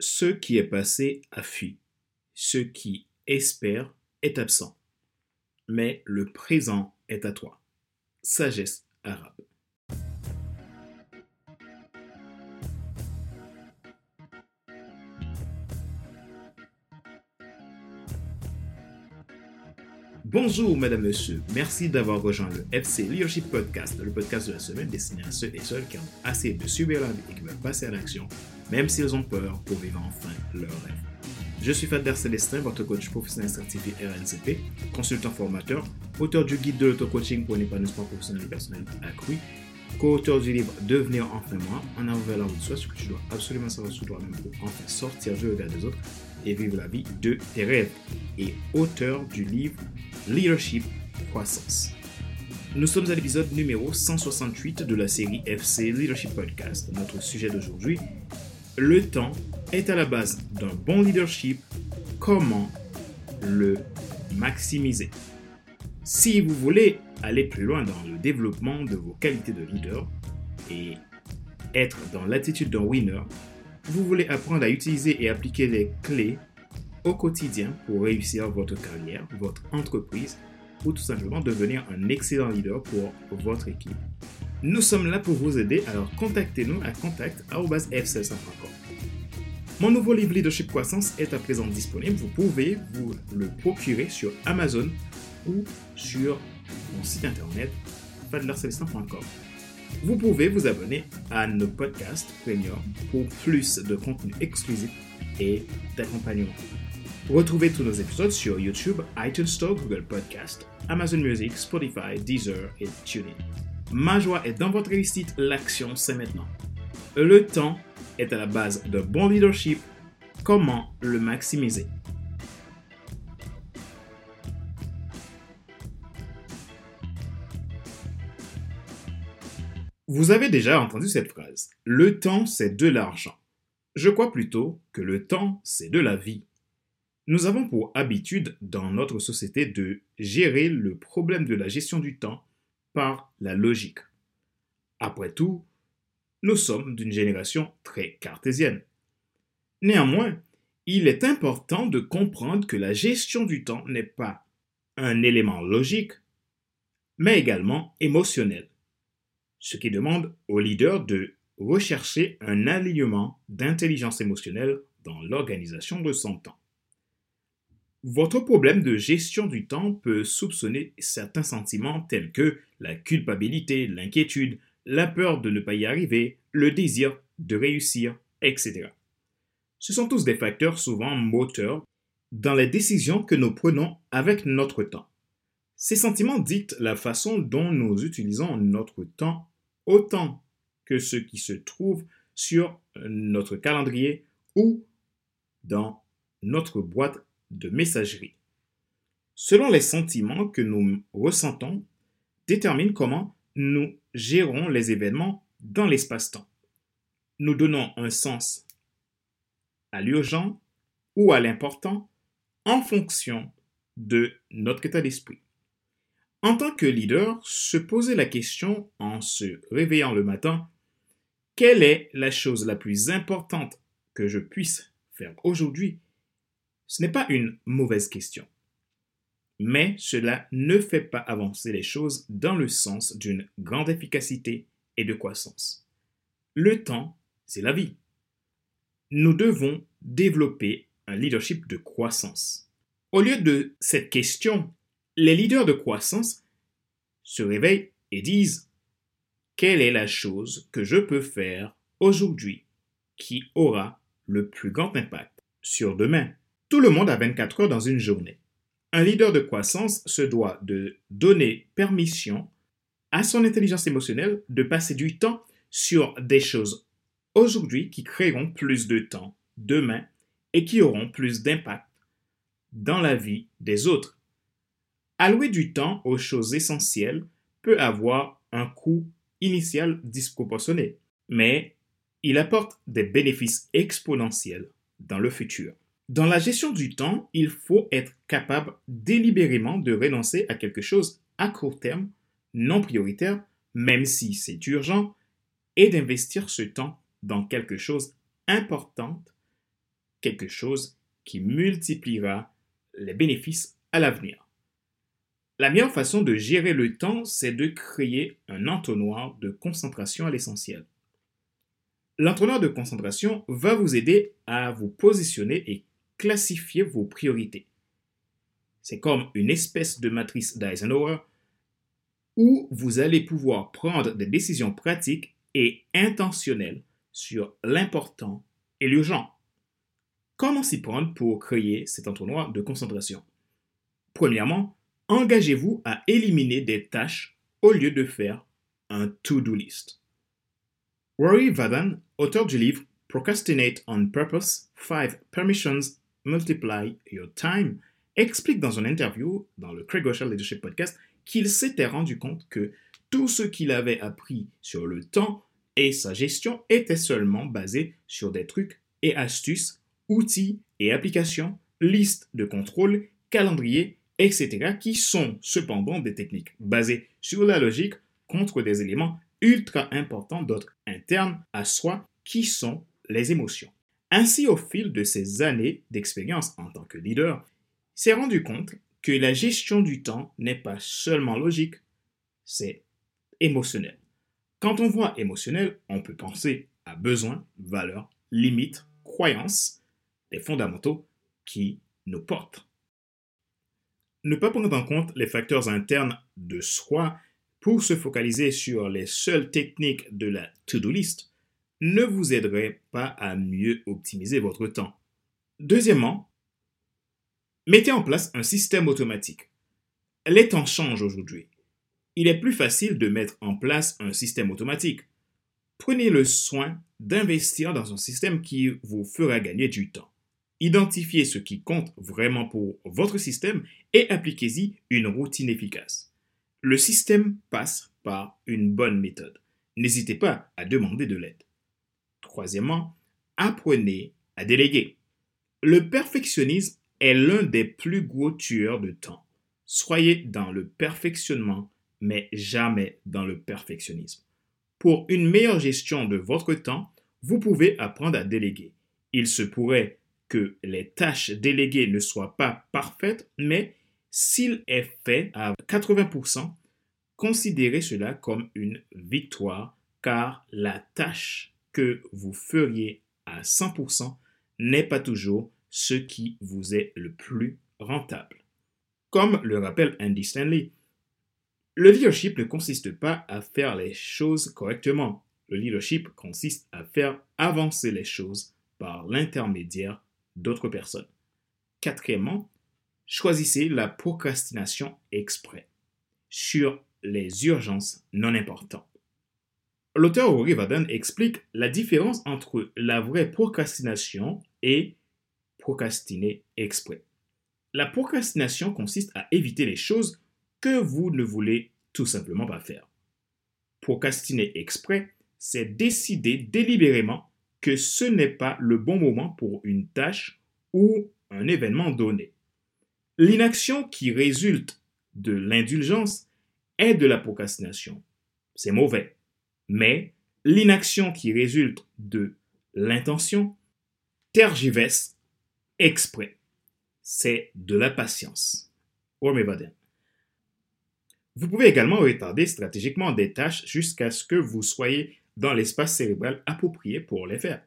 Ce qui est passé a fui. Ce qui espère est absent. Mais le présent est à toi. Sagesse arabe. Bonjour, mesdames, messieurs. Merci d'avoir rejoint le FC Leadership Podcast, le podcast de la semaine destiné à ceux et celles qui ont assez de subir la vie et qui veulent passer à l'action, même s'ils ont peur pour vivre enfin leur rêve. Je suis Fader Célestin, votre coach professionnel certifié RNCP, consultant formateur, auteur du guide de l'auto-coaching pour un épanouissement professionnel et personnel accru, co-auteur du livre Devenir enfin moi, en avant vers la route, soit ce que tu dois absolument savoir sur toi-même pour enfin sortir du regard des autres et vivre la vie de tes rêves, et auteur du livre Leadership Croissance. Nous sommes à l'épisode numéro 168 de la série FC Leadership Podcast. Notre sujet d'aujourd'hui, le temps est à la base d'un bon leadership. Comment le maximiser? Si vous voulez aller plus loin dans le développement de vos qualités de leader et être dans l'attitude d'un winner, vous voulez apprendre à utiliser et appliquer les clés au quotidien pour réussir votre carrière, votre entreprise ou tout simplement devenir un excellent leader pour votre équipe. Nous sommes là pour vous aider, alors contactez-nous à contact.fcelsa.com. Mon nouveau livre Leadership Croissance est à présent disponible. Vous pouvez vous le procurer sur Amazon ou sur mon site internet fadlercelestin.com. Vous pouvez vous abonner à nos podcasts premium pour plus de contenu exclusif et d'accompagnement. Retrouvez tous nos épisodes sur YouTube, iTunes Store, Google Podcast, Amazon Music, Spotify, Deezer et TuneIn. Ma joie est dans votre réussite, l'action c'est maintenant. Le temps est à la base de bon leadership. Comment le maximiser? Vous avez déjà entendu cette phrase. Le temps, c'est de l'argent. Je crois plutôt que le temps, c'est de la vie. Nous avons pour habitude dans notre société de gérer le problème de la gestion du temps par la logique. Après tout, nous sommes d'une génération très cartésienne. Néanmoins, il est important de comprendre que la gestion du temps n'est pas un élément logique, mais également émotionnel, ce qui demande au leader de rechercher un alignement d'intelligence émotionnelle dans l'organisation de son temps. Votre problème de gestion du temps peut soupçonner certains sentiments tels que la culpabilité, l'inquiétude, la peur de ne pas y arriver, le désir de réussir, etc. Ce sont tous des facteurs souvent moteurs dans les décisions que nous prenons avec notre temps. Ces sentiments dictent la façon dont nous utilisons notre temps autant que ce qui se trouve sur notre calendrier ou dans notre boîte de messagerie. Selon les sentiments que nous ressentons, détermine comment nous gérons les événements dans l'espace-temps. Nous donnons un sens à l'urgent ou à l'important en fonction de notre état d'esprit. En tant que leader, se poser la question en se réveillant le matin, quelle est la chose la plus importante que je puisse faire aujourd'hui? Ce n'est pas une mauvaise question mais cela ne fait pas avancer les choses dans le sens d'une grande efficacité et de croissance. Le temps, c'est la vie. Nous devons développer un leadership de croissance. Au lieu de cette question, les leaders de croissance se réveillent et disent Quelle est la chose que je peux faire aujourd'hui qui aura le plus grand impact sur demain? Tout le monde a 24 heures dans une journée. Un leader de croissance se doit de donner permission à son intelligence émotionnelle de passer du temps sur des choses aujourd'hui qui créeront plus de temps demain et qui auront plus d'impact dans la vie des autres. Allouer du temps aux choses essentielles peut avoir un coût initial disproportionné, mais il apporte des bénéfices exponentiels dans le futur. Dans la gestion du temps, il faut être capable délibérément de renoncer à quelque chose à court terme, non prioritaire, même si c'est urgent, et d'investir ce temps dans quelque chose d'important quelque chose qui multipliera les bénéfices à l'avenir. La meilleure façon de gérer le temps, c'est de créer un entonnoir de concentration à l'essentiel. L'entonnoir de concentration va vous aider à vous positionner et classifier vos priorités. C'est comme une espèce de matrice d'Eisenhower où vous allez pouvoir prendre des décisions pratiques et intentionnelles sur l'important et l'urgent. Comment s'y prendre pour créer cet entonnoir de concentration? Premièrement, engagez-vous à éliminer des tâches au lieu de faire un to-do list. Rory Vadan, auteur du livre Procrastinate on Purpose 5 Permissions Multiply Your Time, explique dans une interview dans le Craig Groeschel Leadership Podcast qu'il s'était rendu compte que tout ce qu'il avait appris sur le temps et sa gestion était seulement basé sur des trucs et astuces, outils et applications, listes de contrôle, calendrier, etc., qui sont cependant des techniques basées sur la logique contre des éléments ultra importants d'autres internes à soi qui sont les émotions. Ainsi, au fil de ses années d'expérience en tant que leader, s'est rendu compte que la gestion du temps n'est pas seulement logique, c'est émotionnel. Quand on voit émotionnel, on peut penser à besoins, valeurs, limites, croyances, des fondamentaux qui nous portent. Ne pas prendre en compte les facteurs internes de soi pour se focaliser sur les seules techniques de la to-do list ne vous aiderait pas à mieux optimiser votre temps. Deuxièmement, Mettez en place un système automatique. Les temps changent aujourd'hui. Il est plus facile de mettre en place un système automatique. Prenez le soin d'investir dans un système qui vous fera gagner du temps. Identifiez ce qui compte vraiment pour votre système et appliquez-y une routine efficace. Le système passe par une bonne méthode. N'hésitez pas à demander de l'aide. Troisièmement, apprenez à déléguer. Le perfectionnisme est l'un des plus gros tueurs de temps. Soyez dans le perfectionnement, mais jamais dans le perfectionnisme. Pour une meilleure gestion de votre temps, vous pouvez apprendre à déléguer. Il se pourrait que les tâches déléguées ne soient pas parfaites, mais s'il est fait à 80%, considérez cela comme une victoire, car la tâche que vous feriez à 100% n'est pas toujours ce qui vous est le plus rentable. Comme le rappelle Andy Stanley, le leadership ne consiste pas à faire les choses correctement. Le leadership consiste à faire avancer les choses par l'intermédiaire d'autres personnes. Quatrièmement, choisissez la procrastination exprès sur les urgences non importantes. L'auteur Rory Vaden explique la différence entre la vraie procrastination et procrastiner exprès. La procrastination consiste à éviter les choses que vous ne voulez tout simplement pas faire. Procrastiner exprès, c'est décider délibérément que ce n'est pas le bon moment pour une tâche ou un événement donné. L'inaction qui résulte de l'indulgence est de la procrastination. C'est mauvais. Mais l'inaction qui résulte de l'intention tergiverse exprès. C'est de la patience. Vous pouvez également retarder stratégiquement des tâches jusqu'à ce que vous soyez dans l'espace cérébral approprié pour les faire.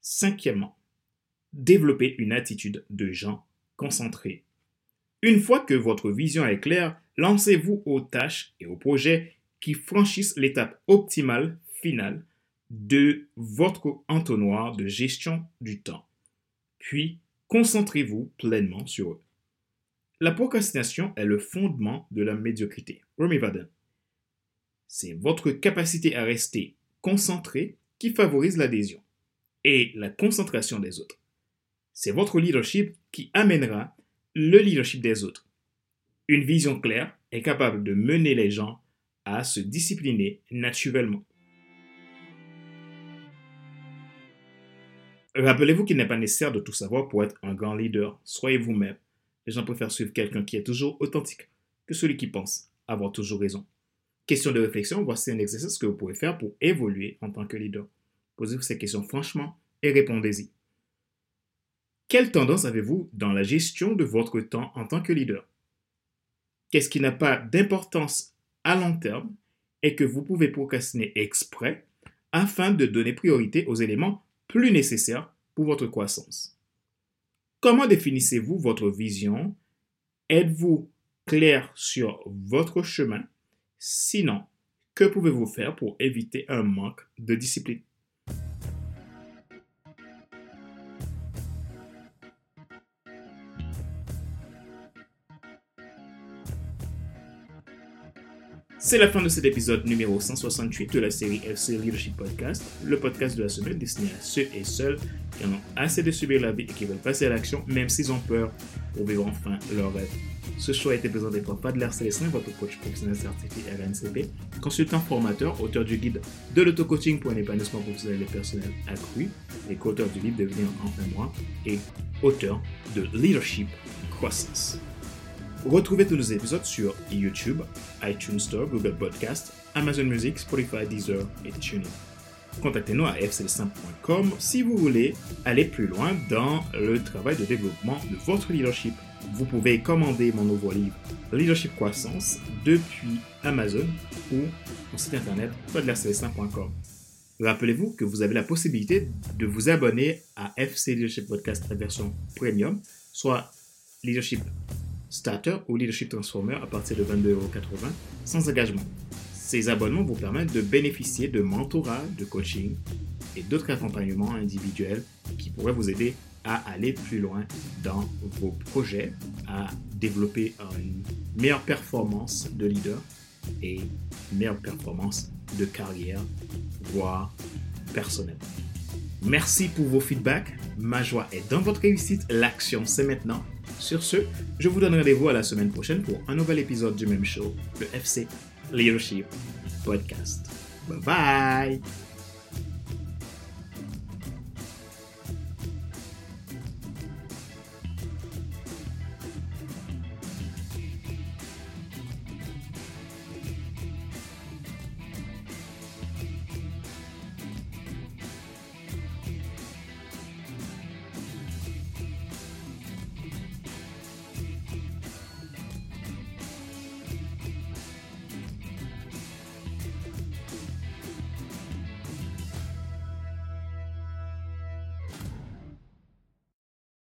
Cinquièmement, développer une attitude de gens concentrés. Une fois que votre vision est claire, lancez-vous aux tâches et aux projets qui franchissent l'étape optimale finale de votre entonnoir de gestion du temps puis concentrez-vous pleinement sur eux. La procrastination est le fondement de la médiocrité. Romy Vaden. C'est votre capacité à rester concentré qui favorise l'adhésion et la concentration des autres. C'est votre leadership qui amènera le leadership des autres. Une vision claire est capable de mener les gens à se discipliner naturellement. Rappelez-vous qu'il n'est pas nécessaire de tout savoir pour être un grand leader. Soyez vous-même. Les gens préfèrent suivre quelqu'un qui est toujours authentique que celui qui pense avoir toujours raison. Question de réflexion, voici un exercice que vous pouvez faire pour évoluer en tant que leader. Posez-vous ces questions franchement et répondez-y. Quelle tendance avez-vous dans la gestion de votre temps en tant que leader? Qu'est-ce qui n'a pas d'importance à long terme et que vous pouvez procrastiner exprès afin de donner priorité aux éléments plus nécessaires pour votre croissance? Comment définissez-vous votre vision? Êtes-vous clair sur votre chemin? Sinon, que pouvez-vous faire pour éviter un manque de discipline? C'est la fin de cet épisode numéro 168 de la série FC Leadership Podcast, le podcast de la semaine destiné à ceux et celles qui en ont assez de subir la vie et qui veulent passer à l'action, même s'ils ont peur, pour vivre enfin leur rêve. Ce choix a été présenté par Padler Célestin, votre coach professionnel certifié RNCP, consultant formateur, auteur du guide de l'auto-coaching pour un épanouissement professionnel et personnel accru, et co-auteur du livre Devenir enfin moi, et auteur de Leadership Croissance. Retrouvez tous nos épisodes sur YouTube, iTunes Store, Google Podcast, Amazon Music, Spotify, Deezer et TuneIn. Contactez-nous à fcl5.com si vous voulez aller plus loin dans le travail de développement de votre leadership. Vous pouvez commander mon nouveau livre Leadership Croissance depuis Amazon ou mon site internet podlercl5.com. Rappelez-vous que vous avez la possibilité de vous abonner à FC Leadership Podcast la version premium, soit Leadership Starter ou Leadership Transformer à partir de 22,80€ sans engagement. Ces abonnements vous permettent de bénéficier de mentorat, de coaching et d'autres accompagnements individuels qui pourraient vous aider à aller plus loin dans vos projets, à développer une meilleure performance de leader et une meilleure performance de carrière, voire personnelle. Merci pour vos feedbacks. Ma joie est dans votre réussite. L'action, c'est maintenant. Sur ce, je vous donne rendez-vous à la semaine prochaine pour un nouvel épisode du même show, le FC Leadership Podcast. Bye bye